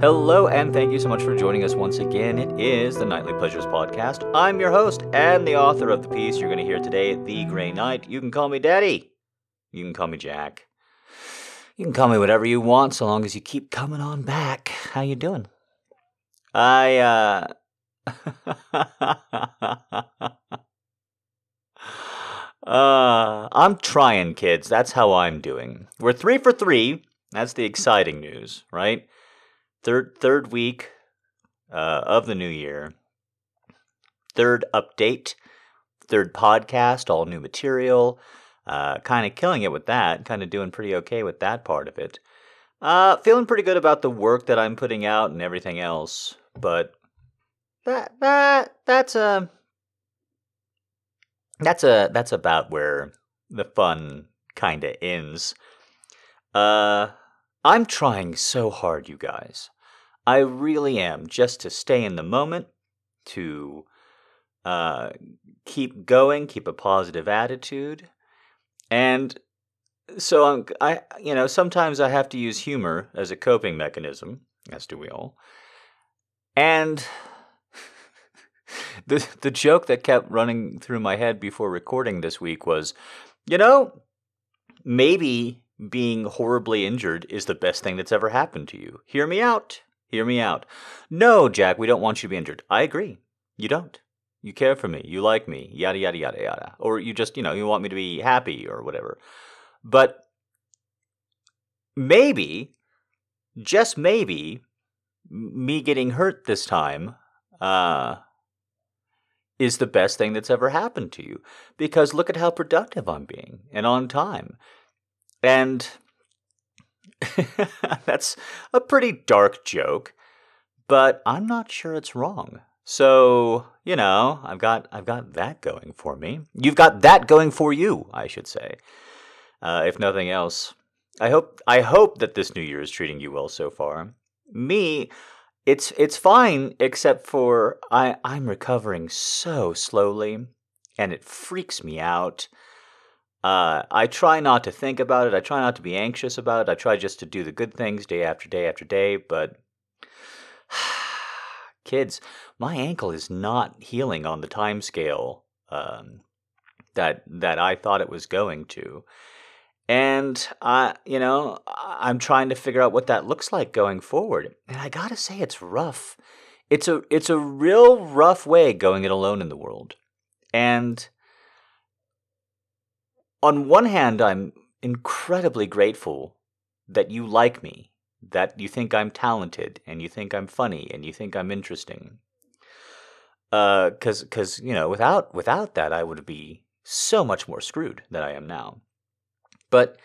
Hello, and thank you so much for joining us once again. It is the Nightly Pleasures Podcast. I'm your host and the author of the piece you're going to hear today, The Grey Knight. You can call me Daddy. You can call me Jack. You can call me whatever you want, so long as you keep coming on back. How you doing? I, uh... uh, I'm trying, kids. That's how I'm doing. We're three for three. That's the exciting news, right? Third third week uh, of the new year. Third update. Third podcast. All new material. Uh, kind of killing it with that. Kind of doing pretty okay with that part of it. Uh, feeling pretty good about the work that I'm putting out and everything else. But that that that's a that's a that's about where the fun kind of ends. Uh, I'm trying so hard, you guys. I really am, just to stay in the moment, to uh, keep going, keep a positive attitude, and so I'm, I, you know, sometimes I have to use humor as a coping mechanism, as do we all. And the the joke that kept running through my head before recording this week was, you know, maybe being horribly injured is the best thing that's ever happened to you. Hear me out. Hear me out. No, Jack, we don't want you to be injured. I agree. You don't. You care for me. You like me. Yada, yada, yada, yada. Or you just, you know, you want me to be happy or whatever. But maybe, just maybe, me getting hurt this time uh, is the best thing that's ever happened to you. Because look at how productive I'm being and on time. And that's a pretty dark joke, but I'm not sure it's wrong. So, you know, I've got I've got that going for me. You've got that going for you, I should say. Uh, if nothing else, I hope I hope that this new year is treating you well so far. Me, it's it's fine except for I I'm recovering so slowly and it freaks me out. Uh, I try not to think about it. I try not to be anxious about it. I try just to do the good things day after day after day. But kids, my ankle is not healing on the time scale um, that that I thought it was going to. And I, you know, I'm trying to figure out what that looks like going forward. And I gotta say, it's rough. It's a it's a real rough way going it alone in the world. And on one hand, I'm incredibly grateful that you like me, that you think I'm talented, and you think I'm funny, and you think I'm interesting. Uh, cause, cause you know, without without that, I would be so much more screwed than I am now. But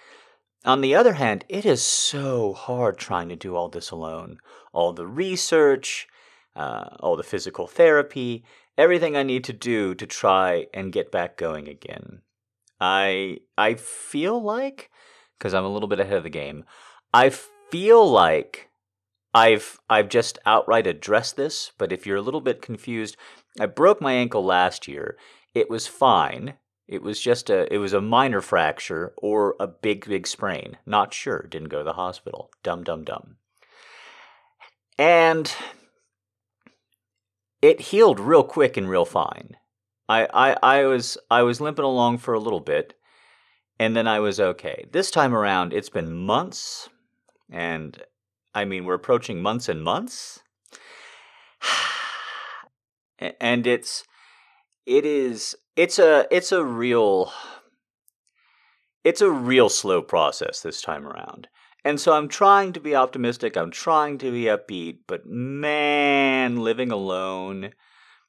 on the other hand, it is so hard trying to do all this alone. All the research, uh, all the physical therapy, everything I need to do to try and get back going again. I I feel like because I'm a little bit ahead of the game. I feel like I've I've just outright addressed this, but if you're a little bit confused, I broke my ankle last year. It was fine. It was just a it was a minor fracture or a big big sprain. Not sure. Didn't go to the hospital. Dum dum dum. And it healed real quick and real fine. I, I, I was I was limping along for a little bit, and then I was okay. This time around, it's been months, and I mean we're approaching months and months, and it's it is it's a it's a real it's a real slow process this time around. And so I'm trying to be optimistic, I'm trying to be upbeat, but man, living alone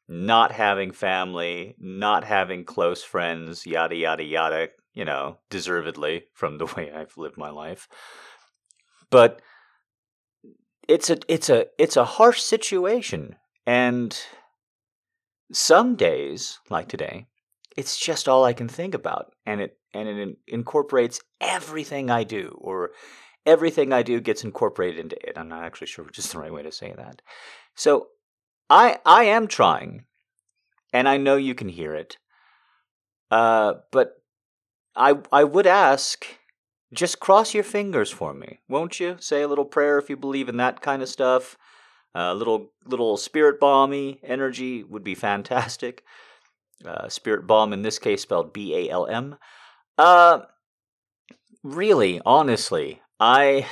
not having family, not having close friends, yada, yada, yada, you know, deservedly from the way I've lived my life. But it's a it's a it's a harsh situation. And some days like today it's just all i can think about. And it and it incorporates everything i do or everything i do gets incorporated into it. I'm not actually sure which is the right way to say that. So I I am trying, and I know you can hear it. Uh, but I I would ask, just cross your fingers for me, won't you? Say a little prayer if you believe in that kind of stuff. A uh, little little spirit balmy energy would be fantastic. Uh, spirit balm in this case spelled B A L M. Uh, really, honestly, I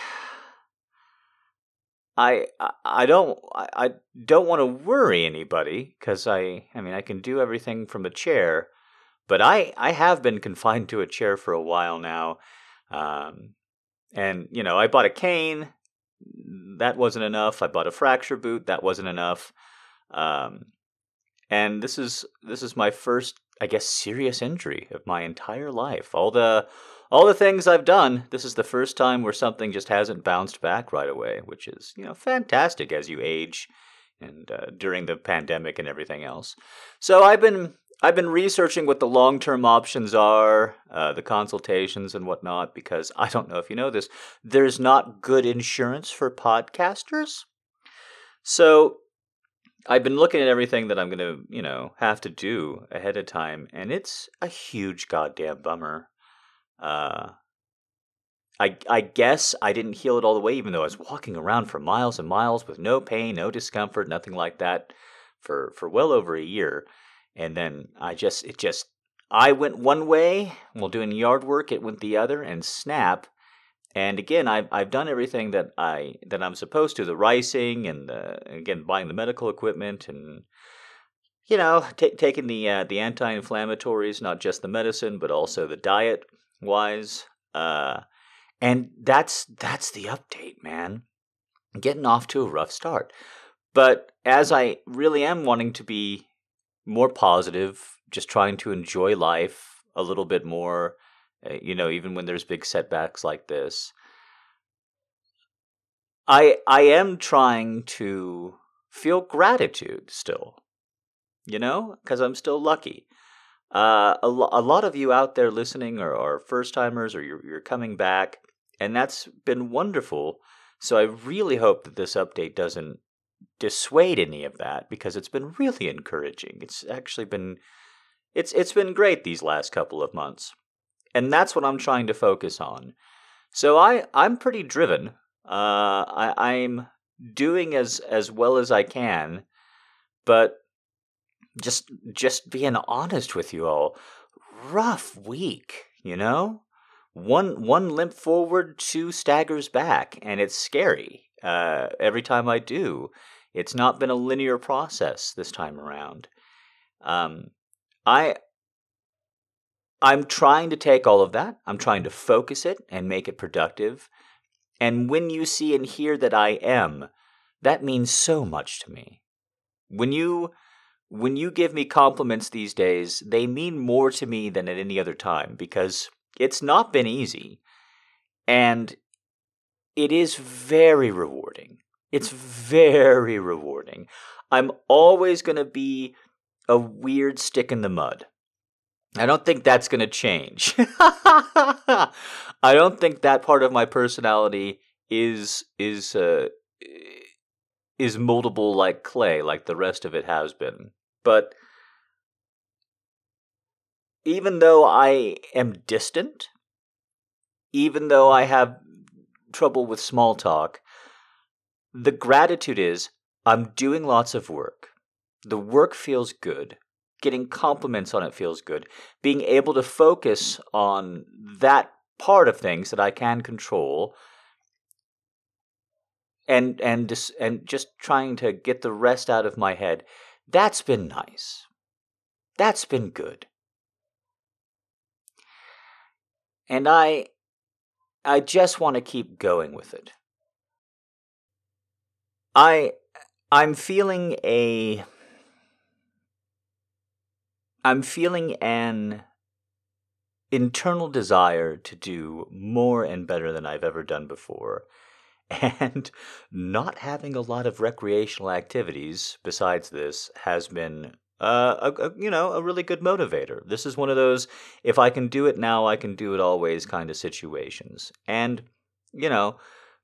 I I don't I don't want to worry anybody because I I mean I can do everything from a chair, but I I have been confined to a chair for a while now, um, and you know I bought a cane, that wasn't enough. I bought a fracture boot, that wasn't enough, um, and this is this is my first I guess serious injury of my entire life. All the all the things I've done, this is the first time where something just hasn't bounced back right away, which is, you know, fantastic as you age and uh, during the pandemic and everything else. So I've been I've been researching what the long term options are, uh, the consultations and whatnot, because I don't know if you know this, there's not good insurance for podcasters. So I've been looking at everything that I'm going to, you know, have to do ahead of time, and it's a huge goddamn bummer. Uh, I I guess I didn't heal it all the way, even though I was walking around for miles and miles with no pain, no discomfort, nothing like that, for for well over a year. And then I just it just I went one way while doing yard work, it went the other, and snap. And again, I've I've done everything that I that I'm supposed to, the ricing and the, again buying the medical equipment and you know t- taking the uh, the anti-inflammatories, not just the medicine, but also the diet wise. Uh, and that's that's the update, man. Getting off to a rough start. But as I really am wanting to be more positive, just trying to enjoy life a little bit more, uh, you know, even when there's big setbacks like this. I I am trying to feel gratitude still. You know, because I'm still lucky. Uh, a, lo- a lot of you out there listening are, are first timers or you're, you're coming back, and that's been wonderful. So I really hope that this update doesn't dissuade any of that because it's been really encouraging. It's actually been it's it's been great these last couple of months. And that's what I'm trying to focus on. So I I'm pretty driven. Uh I I'm doing as as well as I can, but just just being honest with you all. Rough week you know? One one limp forward two staggers back and it's scary uh, every time i do. It's not been a linear process this time around. Um, i i'm trying to take all of that. I'm trying to focus it and make it productive. And when you see and hear that i am that means so much to me. When you when you give me compliments these days, they mean more to me than at any other time because it's not been easy. And it is very rewarding. It's very rewarding. I'm always going to be a weird stick in the mud. I don't think that's going to change. I don't think that part of my personality is is uh, is moldable like clay, like the rest of it has been. But even though I am distant, even though I have trouble with small talk, the gratitude is I'm doing lots of work. The work feels good. Getting compliments on it feels good. Being able to focus on that part of things that I can control and and and just trying to get the rest out of my head that's been nice. That's been good. And I I just want to keep going with it. I I'm feeling a I'm feeling an internal desire to do more and better than I've ever done before and not having a lot of recreational activities besides this has been uh, a, a, you know a really good motivator. This is one of those if I can do it now, I can do it always kind of situations. And you know,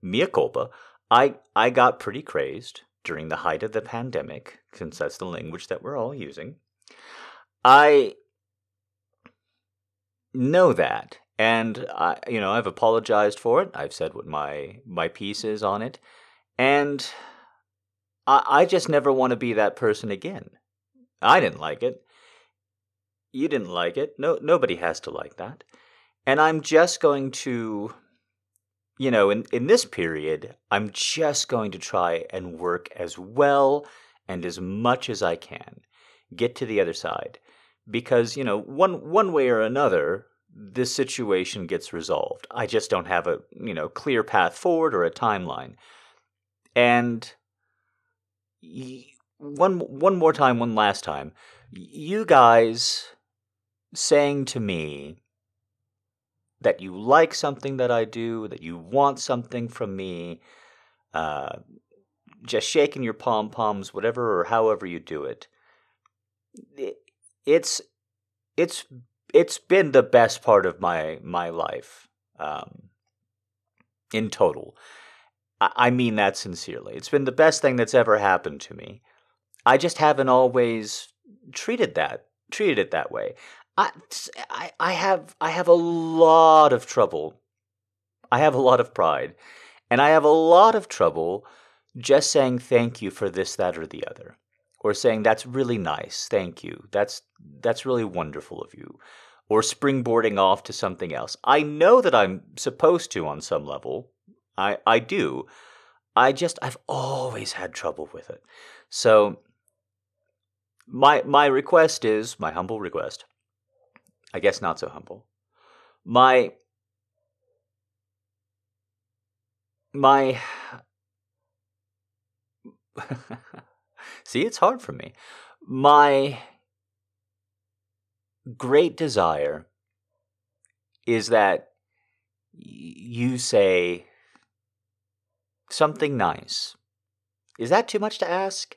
mea culpa, I I got pretty crazed during the height of the pandemic, since that's the language that we're all using. I know that, And I, you know, I've apologized for it. I've said what my my piece is on it, and I, I just never want to be that person again. I didn't like it. You didn't like it. No, nobody has to like that. And I'm just going to, you know, in in this period, I'm just going to try and work as well and as much as I can, get to the other side, because you know, one one way or another, this situation gets resolved. I just don't have a you know clear path forward or a timeline, and one one more time, one last time, you guys saying to me that you like something that I do, that you want something from me, uh, just shaking your pom poms, whatever or however you do it. It's it's it's been the best part of my my life um, in total. I, I mean that sincerely. It's been the best thing that's ever happened to me. I just haven't always treated that treated it that way. I, I, I have I have a lot of trouble. I have a lot of pride, and I have a lot of trouble just saying thank you for this, that, or the other, or saying that's really nice, thank you, that's that's really wonderful of you, or springboarding off to something else. I know that I'm supposed to on some level. I I do. I just I've always had trouble with it. So my my request is my humble request. I guess not so humble. My my See, it's hard for me. My great desire is that you say something nice. Is that too much to ask?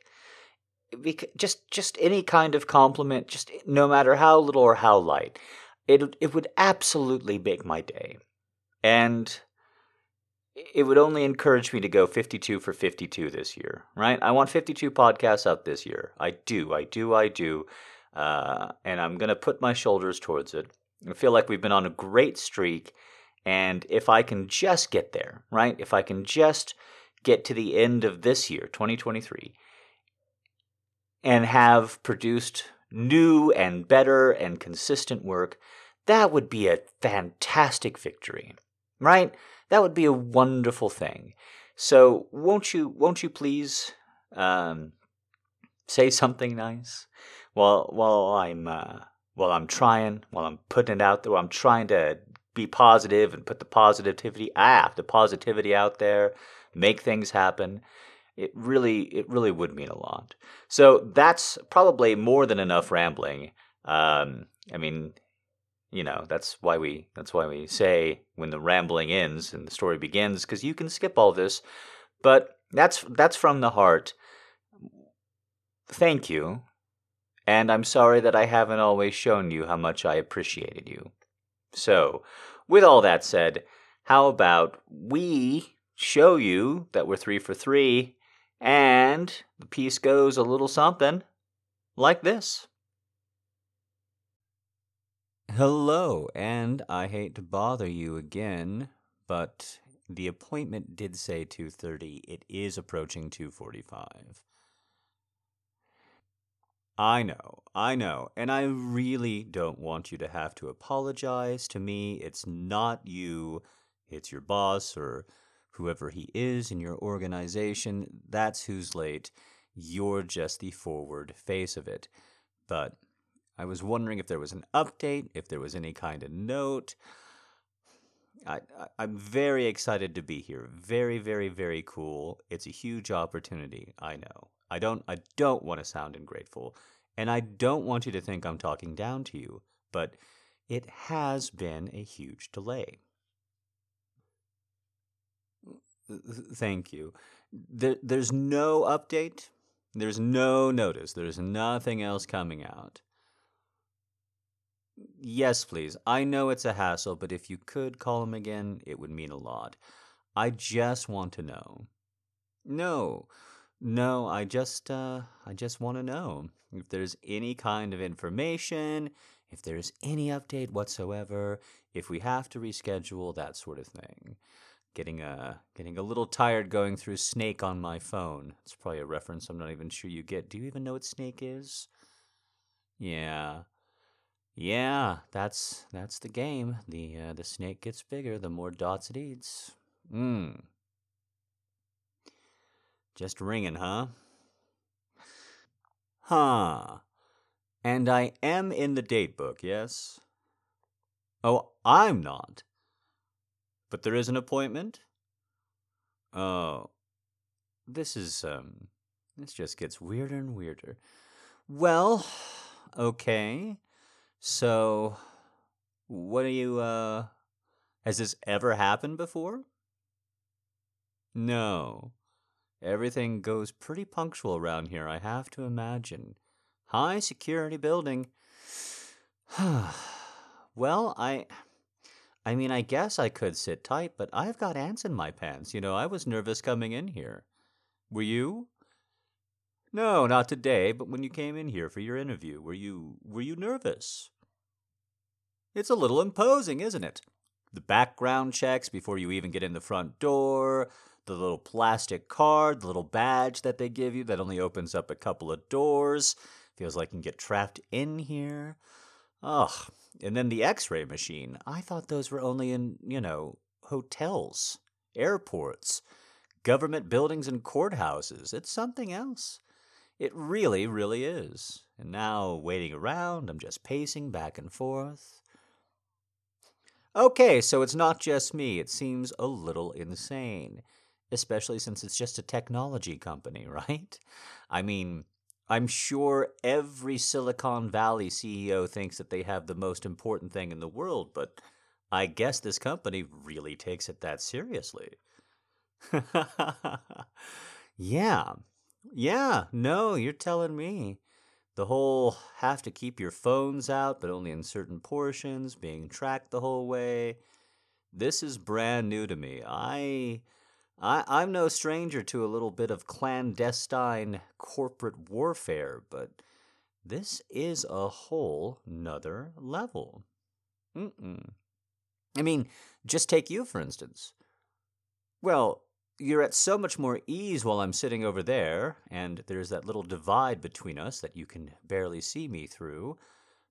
just just any kind of compliment, just no matter how little or how light, it it would absolutely make my day, and it would only encourage me to go 52 for 52 this year, right? I want 52 podcasts out this year. I do, I do, I do. Uh, and I'm going to put my shoulders towards it. I feel like we've been on a great streak. And if I can just get there, right? If I can just get to the end of this year, 2023, and have produced new and better and consistent work, that would be a fantastic victory, right? That would be a wonderful thing. So won't you won't you please um, say something nice while while I'm uh, while I'm trying while I'm putting it out there. I'm trying to be positive and put the positivity ah the positivity out there, make things happen. It really it really would mean a lot. So that's probably more than enough rambling. Um, I mean, you know that's why we that's why we say when the rambling ends and the story begins because you can skip all this but that's that's from the heart. Thank you and i'm sorry that i haven't always shown you how much i appreciated you. So with all that said how about we show you that we're three for three and the piece goes a little something like this Hello, and I hate to bother you again, but the appointment did say 2:30. It is approaching 2:45. I know. I know. And I really don't want you to have to apologize to me. It's not you. It's your boss or whoever he is in your organization. That's who's late. You're just the forward face of it. But I was wondering if there was an update, if there was any kind of note. I, am very excited to be here. Very, very, very cool. It's a huge opportunity. I know. I don't. I don't want to sound ungrateful, and I don't want you to think I'm talking down to you. But it has been a huge delay. Thank you. There, there's no update. There's no notice. There's nothing else coming out. Yes, please. I know it's a hassle, but if you could call him again, it would mean a lot. I just want to know. No. No, I just uh I just want to know if there's any kind of information, if there's any update whatsoever, if we have to reschedule, that sort of thing. Getting a getting a little tired going through Snake on my phone. It's probably a reference I'm not even sure you get. Do you even know what Snake is? Yeah. Yeah, that's that's the game. The uh, the snake gets bigger the more dots it eats. Mmm. Just ringing, huh? Huh. And I am in the date book, yes? Oh, I'm not. But there is an appointment? Oh. This is, um, this just gets weirder and weirder. Well, okay. So, what do you, uh, has this ever happened before? No. Everything goes pretty punctual around here, I have to imagine. High security building. well, I. I mean, I guess I could sit tight, but I've got ants in my pants. You know, I was nervous coming in here. Were you? No, not today, but when you came in here for your interview, were you were you nervous? It's a little imposing, isn't it? The background checks before you even get in the front door, the little plastic card, the little badge that they give you that only opens up a couple of doors. Feels like you can get trapped in here. Ugh. And then the x ray machine. I thought those were only in, you know, hotels, airports, government buildings, and courthouses. It's something else. It really, really is. And now, waiting around, I'm just pacing back and forth. Okay, so it's not just me. It seems a little insane especially since it's just a technology company, right? I mean, I'm sure every Silicon Valley CEO thinks that they have the most important thing in the world, but I guess this company really takes it that seriously. yeah. Yeah, no, you're telling me. The whole have to keep your phones out, but only in certain portions, being tracked the whole way. This is brand new to me. I I, I'm no stranger to a little bit of clandestine corporate warfare, but this is a whole nother level. Mm-mm. I mean, just take you, for instance. Well, you're at so much more ease while I'm sitting over there, and there's that little divide between us that you can barely see me through.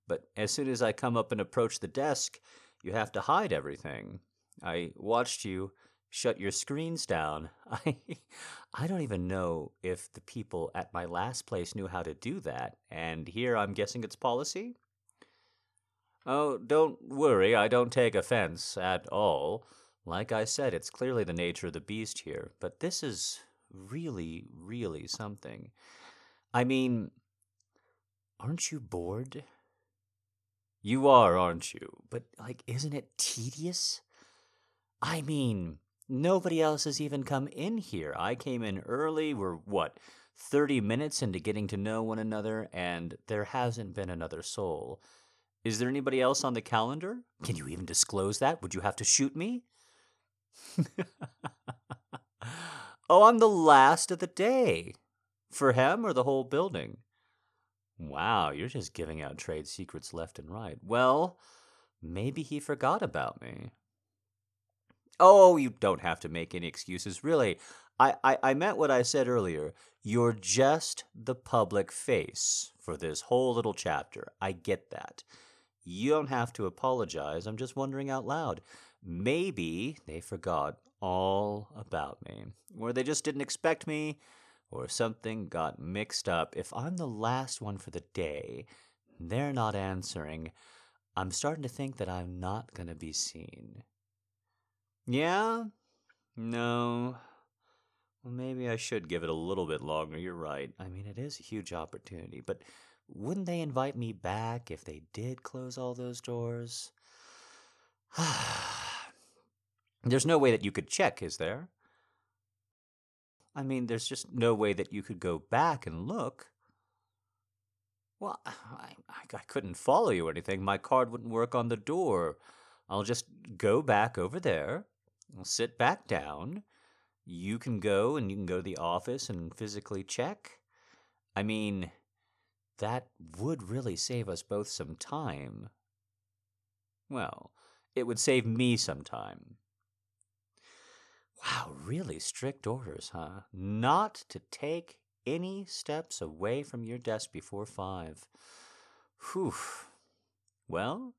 But as soon as I come up and approach the desk, you have to hide everything. I watched you shut your screens down. I I don't even know if the people at my last place knew how to do that, and here I'm guessing it's policy. Oh, don't worry, I don't take offense at all. Like I said, it's clearly the nature of the beast here, but this is really, really something. I mean, aren't you bored? You are, aren't you? But, like, isn't it tedious? I mean, Nobody else has even come in here. I came in early. We're what, 30 minutes into getting to know one another, and there hasn't been another soul. Is there anybody else on the calendar? Can you even disclose that? Would you have to shoot me? oh, I'm the last of the day. For him or the whole building? Wow, you're just giving out trade secrets left and right. Well, maybe he forgot about me. Oh, you don't have to make any excuses. Really, I, I, I meant what I said earlier. You're just the public face for this whole little chapter. I get that. You don't have to apologize. I'm just wondering out loud. Maybe they forgot all about me, or they just didn't expect me, or something got mixed up. If I'm the last one for the day, they're not answering. I'm starting to think that I'm not going to be seen. Yeah? No. Well, maybe I should give it a little bit longer. You're right. I mean, it is a huge opportunity, but wouldn't they invite me back if they did close all those doors? there's no way that you could check, is there? I mean, there's just no way that you could go back and look. Well, I, I couldn't follow you or anything. My card wouldn't work on the door. I'll just go back over there, I'll sit back down. You can go and you can go to the office and physically check. I mean, that would really save us both some time. Well, it would save me some time. Wow, really strict orders, huh? Not to take any steps away from your desk before five. Whew. Well,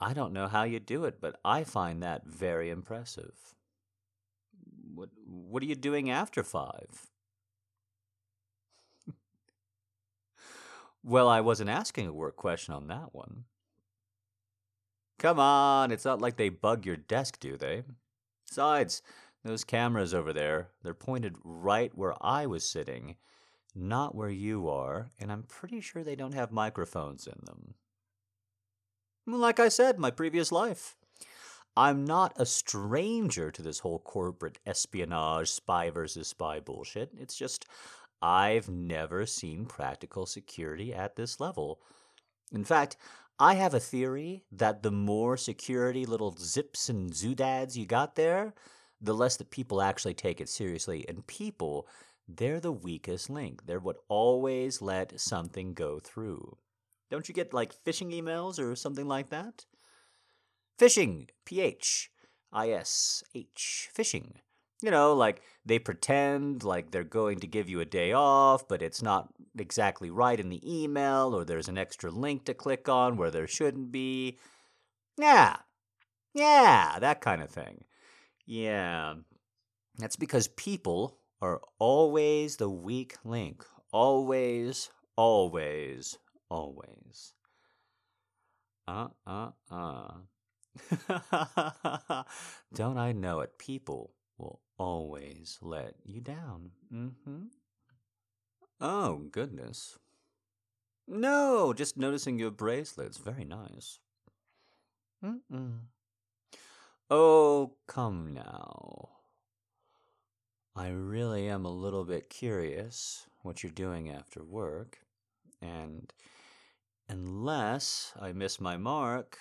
I don't know how you do it, but I find that very impressive. What what are you doing after five? well, I wasn't asking a work question on that one. Come on, it's not like they bug your desk, do they? Besides, those cameras over there, they're pointed right where I was sitting, not where you are, and I'm pretty sure they don't have microphones in them. Like I said, my previous life. I'm not a stranger to this whole corporate espionage, spy versus spy bullshit. It's just I've never seen practical security at this level. In fact, I have a theory that the more security little zips and zoodads you got there, the less that people actually take it seriously. And people, they're the weakest link. They're what always let something go through. Don't you get like phishing emails or something like that? Phishing, P H I S H, phishing. You know, like they pretend like they're going to give you a day off, but it's not exactly right in the email, or there's an extra link to click on where there shouldn't be. Yeah, yeah, that kind of thing. Yeah. That's because people are always the weak link. Always, always, always. Uh, uh, uh. Don't I know it? People will always let you down. Mm-hmm. Oh, goodness. No, just noticing your bracelets. Very nice. Mm-mm. Oh, come now. I really am a little bit curious what you're doing after work, and unless I miss my mark,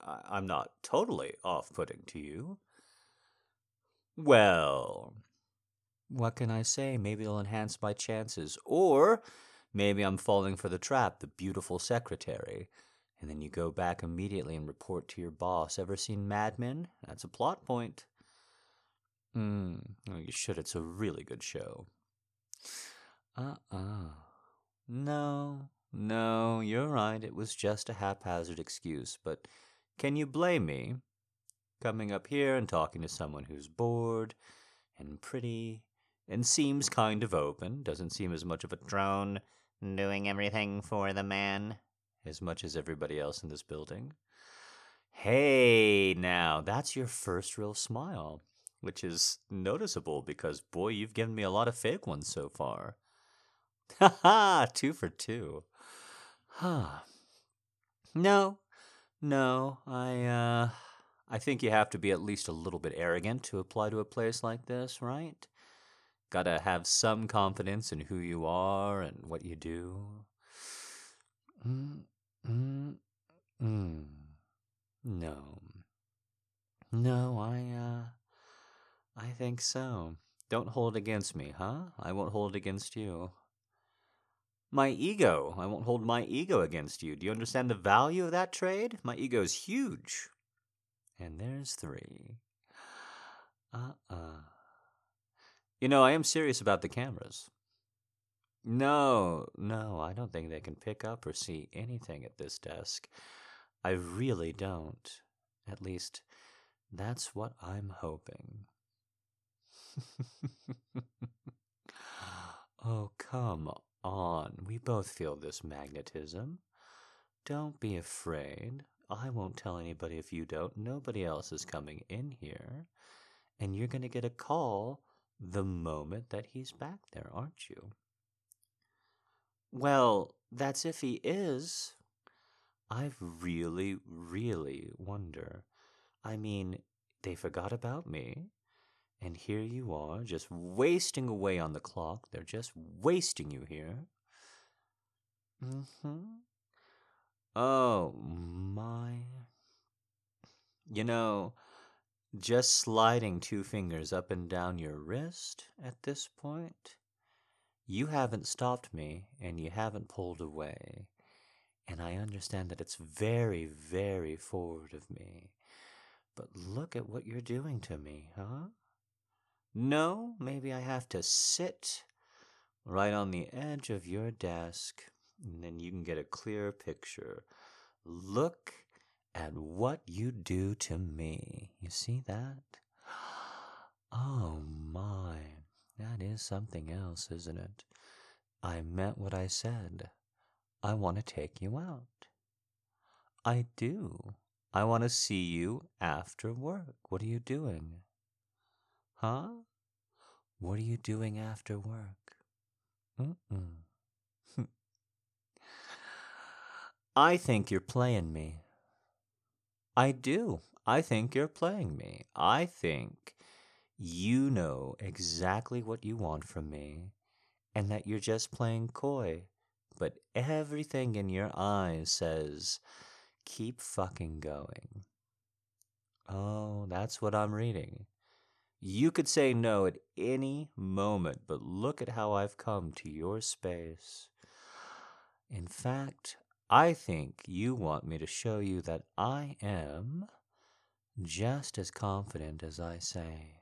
I'm not totally off putting to you. Well, what can I say? Maybe it'll enhance my chances. Or maybe I'm falling for the trap, the beautiful secretary. And then you go back immediately and report to your boss. Ever seen Mad Men? That's a plot point. Hmm, well, you should. It's a really good show. Uh uh. No, no, you're right. It was just a haphazard excuse. But can you blame me? Coming up here and talking to someone who's bored and pretty and seems kind of open, doesn't seem as much of a drone doing everything for the man as much as everybody else in this building. Hey, now, that's your first real smile, which is noticeable because, boy, you've given me a lot of fake ones so far. Ha ha, two for two. Huh. No, no, I, uh, I think you have to be at least a little bit arrogant to apply to a place like this, right? Gotta have some confidence in who you are and what you do. Mm, mm, mm. No. No, I, uh, I think so. Don't hold against me, huh? I won't hold against you. My ego. I won't hold my ego against you. Do you understand the value of that trade? My ego is huge. And there's three. Uh uh. You know, I am serious about the cameras. No, no, I don't think they can pick up or see anything at this desk. I really don't. At least, that's what I'm hoping. oh, come on. We both feel this magnetism. Don't be afraid. I won't tell anybody if you don't. Nobody else is coming in here. And you're going to get a call the moment that he's back there, aren't you? Well, that's if he is. I really, really wonder. I mean, they forgot about me. And here you are, just wasting away on the clock. They're just wasting you here. Mm hmm. Oh, my. You know, just sliding two fingers up and down your wrist at this point, You haven't stopped me and you haven't pulled away. And I understand that it's very, very forward of me. But look at what you're doing to me, huh? No, maybe I have to sit right on the edge of your desk, and then you can get a clearer picture. Look at what you do to me. You see that? Oh my, that is something else, isn't it? I meant what I said. I want to take you out. I do. I want to see you after work. What are you doing? Huh? What are you doing after work? Mm-mm. Hmm. I think you're playing me. I do. I think you're playing me. I think you know exactly what you want from me and that you're just playing coy. But everything in your eyes says, keep fucking going. Oh, that's what I'm reading. You could say no at any moment, but look at how I've come to your space. In fact, I think you want me to show you that I am just as confident as I say.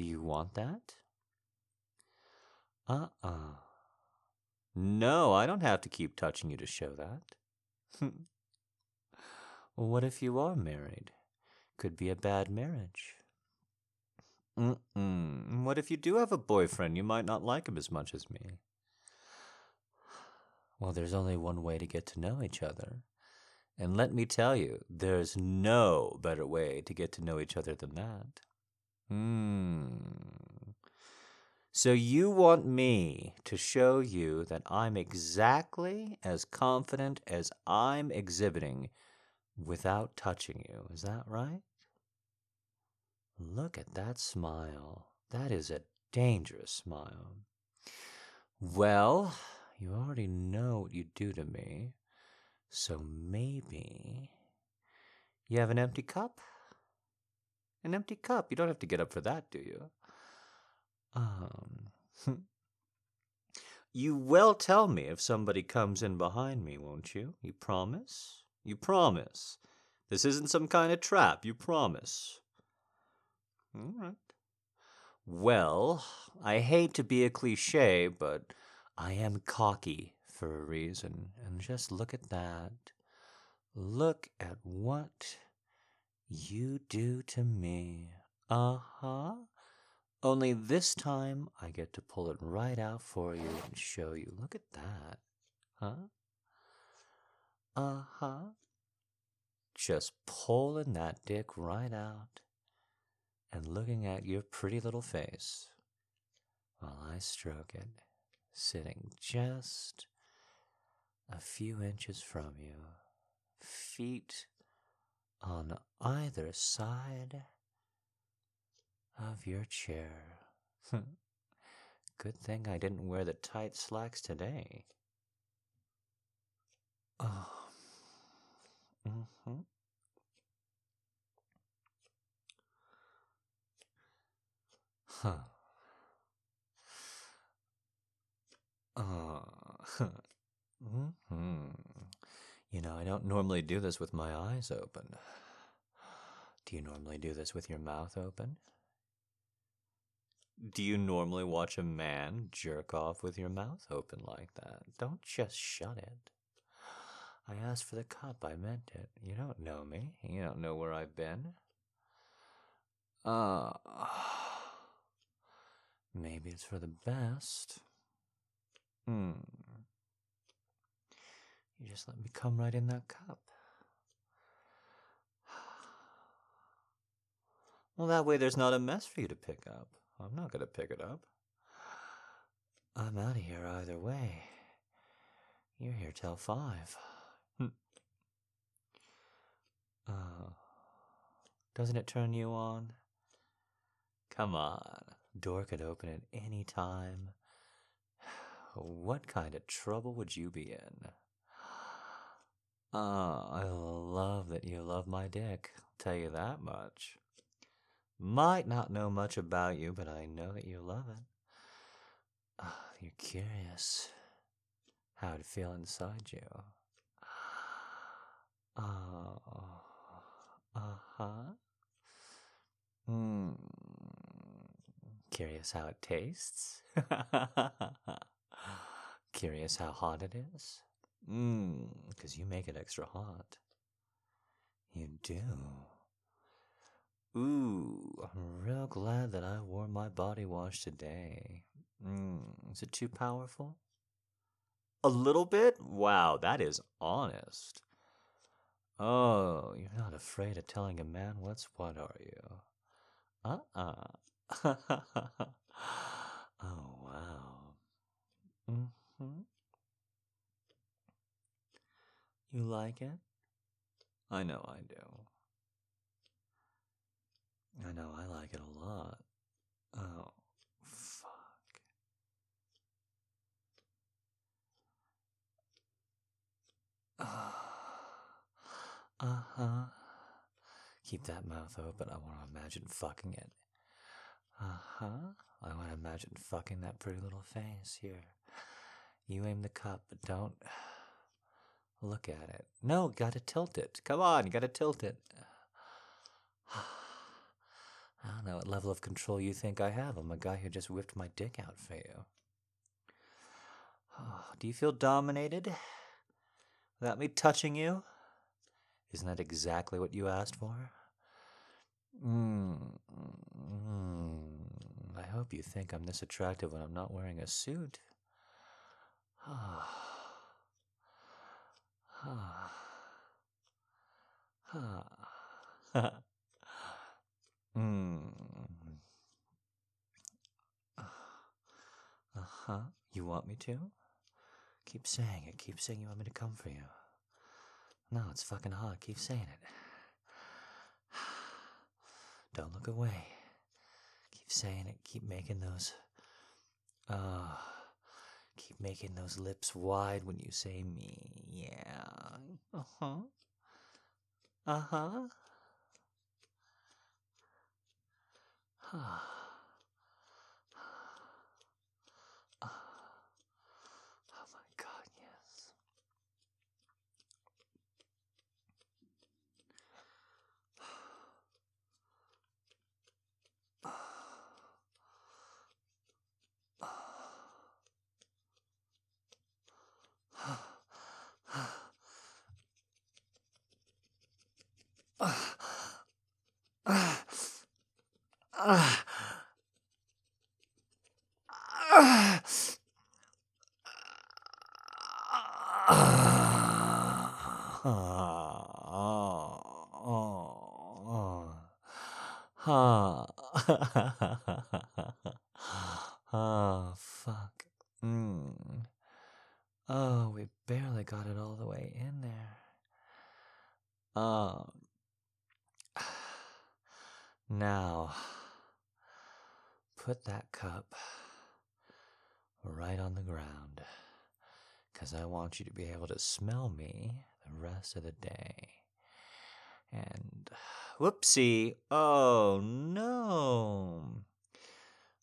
Do you want that? Uh uh No, I don't have to keep touching you to show that. what if you are married? Could be a bad marriage. Mm-mm. What if you do have a boyfriend? You might not like him as much as me. Well, there's only one way to get to know each other. And let me tell you, there's no better way to get to know each other than that. Hmm. So you want me to show you that I'm exactly as confident as I'm exhibiting without touching you. Is that right? Look at that smile. That is a dangerous smile. Well, you already know what you do to me. So maybe you have an empty cup? An empty cup. You don't have to get up for that, do you? Um. you will tell me if somebody comes in behind me, won't you? You promise? You promise. This isn't some kind of trap. You promise. All right. Well, I hate to be a cliche, but I am cocky for a reason. And just look at that. Look at what you do to me. Uh huh. Only this time I get to pull it right out for you and show you. Look at that. Huh? Uh huh. Just pulling that dick right out and looking at your pretty little face while I stroke it, sitting just a few inches from you, feet on either side of your chair. Good thing I didn't wear the tight slacks today. Oh. Mm-hmm. Huh. Uh, mm-hmm. You know, I don't normally do this with my eyes open. Do you normally do this with your mouth open? Do you normally watch a man jerk off with your mouth open like that? Don't just shut it. I asked for the cup, I meant it. You don't know me. You don't know where I've been. Uh Maybe it's for the best. Hmm. You just let me come right in that cup. Well, that way there's not a mess for you to pick up. I'm not going to pick it up. I'm out of here either way. You're here till five. Uh, doesn't it turn you on? Come on. Door could open at any time. What kind of trouble would you be in? Ah, I love that you love my dick. I'll tell you that much. Might not know much about you, but I know that you love it. Oh, you're curious how it feel inside you. Oh, uh huh. Hmm. Curious how it tastes? Curious how hot it is? Mmm, because you make it extra hot. You do. Ooh, I'm real glad that I wore my body wash today. Mm, is it too powerful? A little bit? Wow, that is honest. Oh, you're not afraid of telling a man what's what, are you? Uh-uh. oh, wow. Mm-hmm. You like it? I know I do. I know I like it a lot. Oh, fuck. Uh huh. Keep that mouth open. I want to imagine fucking it. Uh huh. I want to imagine fucking that pretty little face. Here. You aim the cup, but don't look at it. No, gotta tilt it. Come on, gotta tilt it. I don't know what level of control you think I have. I'm a guy who just whipped my dick out for you. Oh, do you feel dominated? Without me touching you? Isn't that exactly what you asked for? Mm, mm, I hope you think I'm this attractive when I'm not wearing a suit. Ah. Ah. Hmm. Uh huh. You want me to? Keep saying it. Keep saying you want me to come for you. No, it's fucking hot. Keep saying it. Don't look away. Keep saying it. Keep making those. Uh, keep making those lips wide when you say me. Yeah. Uh huh. Uh huh. oh, fuck. Mm. Oh, we barely got it all the way in there. Oh. Now, put that cup right on the ground, because I want you to be able to smell me the rest of the day. And whoopsie, oh no.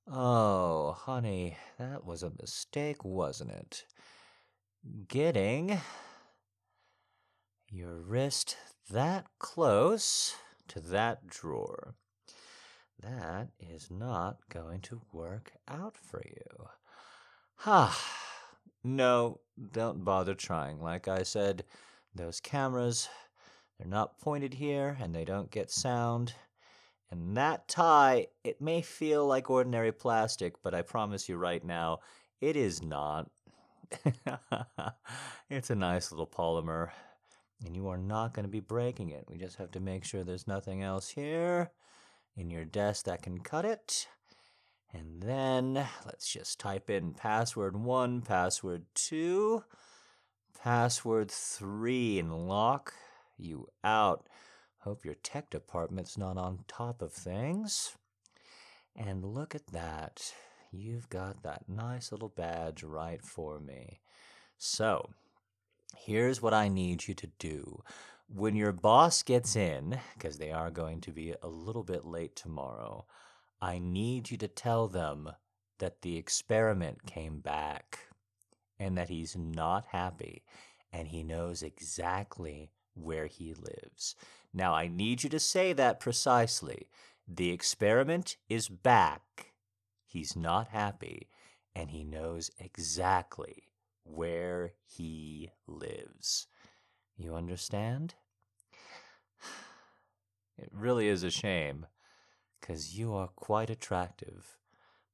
Oh, honey, that was a mistake, wasn't it? Getting your wrist that close to that drawer. That is not going to work out for you. Ha! Ah, no, don't bother trying. Like I said, those cameras, they're not pointed here and they don't get sound. And that tie, it may feel like ordinary plastic, but I promise you right now, it is not. it's a nice little polymer, and you are not going to be breaking it. We just have to make sure there's nothing else here in your desk that can cut it. And then let's just type in password one, password two, password three, and lock you out. Hope your tech department's not on top of things. And look at that. You've got that nice little badge right for me. So, here's what I need you to do. When your boss gets in, because they are going to be a little bit late tomorrow, I need you to tell them that the experiment came back and that he's not happy and he knows exactly where he lives. Now, I need you to say that precisely. The experiment is back. He's not happy and he knows exactly where he lives. You understand? It really is a shame, because you are quite attractive,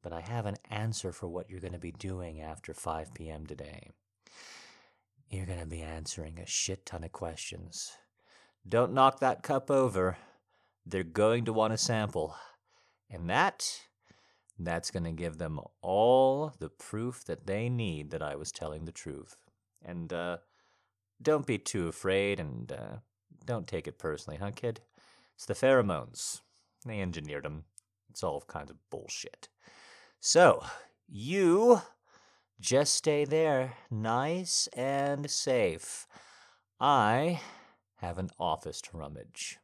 but I have an answer for what you're going to be doing after 5 p.m. today. You're going to be answering a shit ton of questions. Don't knock that cup over. They're going to want a sample. And that, that's going to give them all the proof that they need that I was telling the truth. And, uh, don't be too afraid and, uh, don't take it personally, huh, kid? It's the pheromones. They engineered them. It's all kinds of bullshit. So, you just stay there, nice and safe. I have an office to rummage.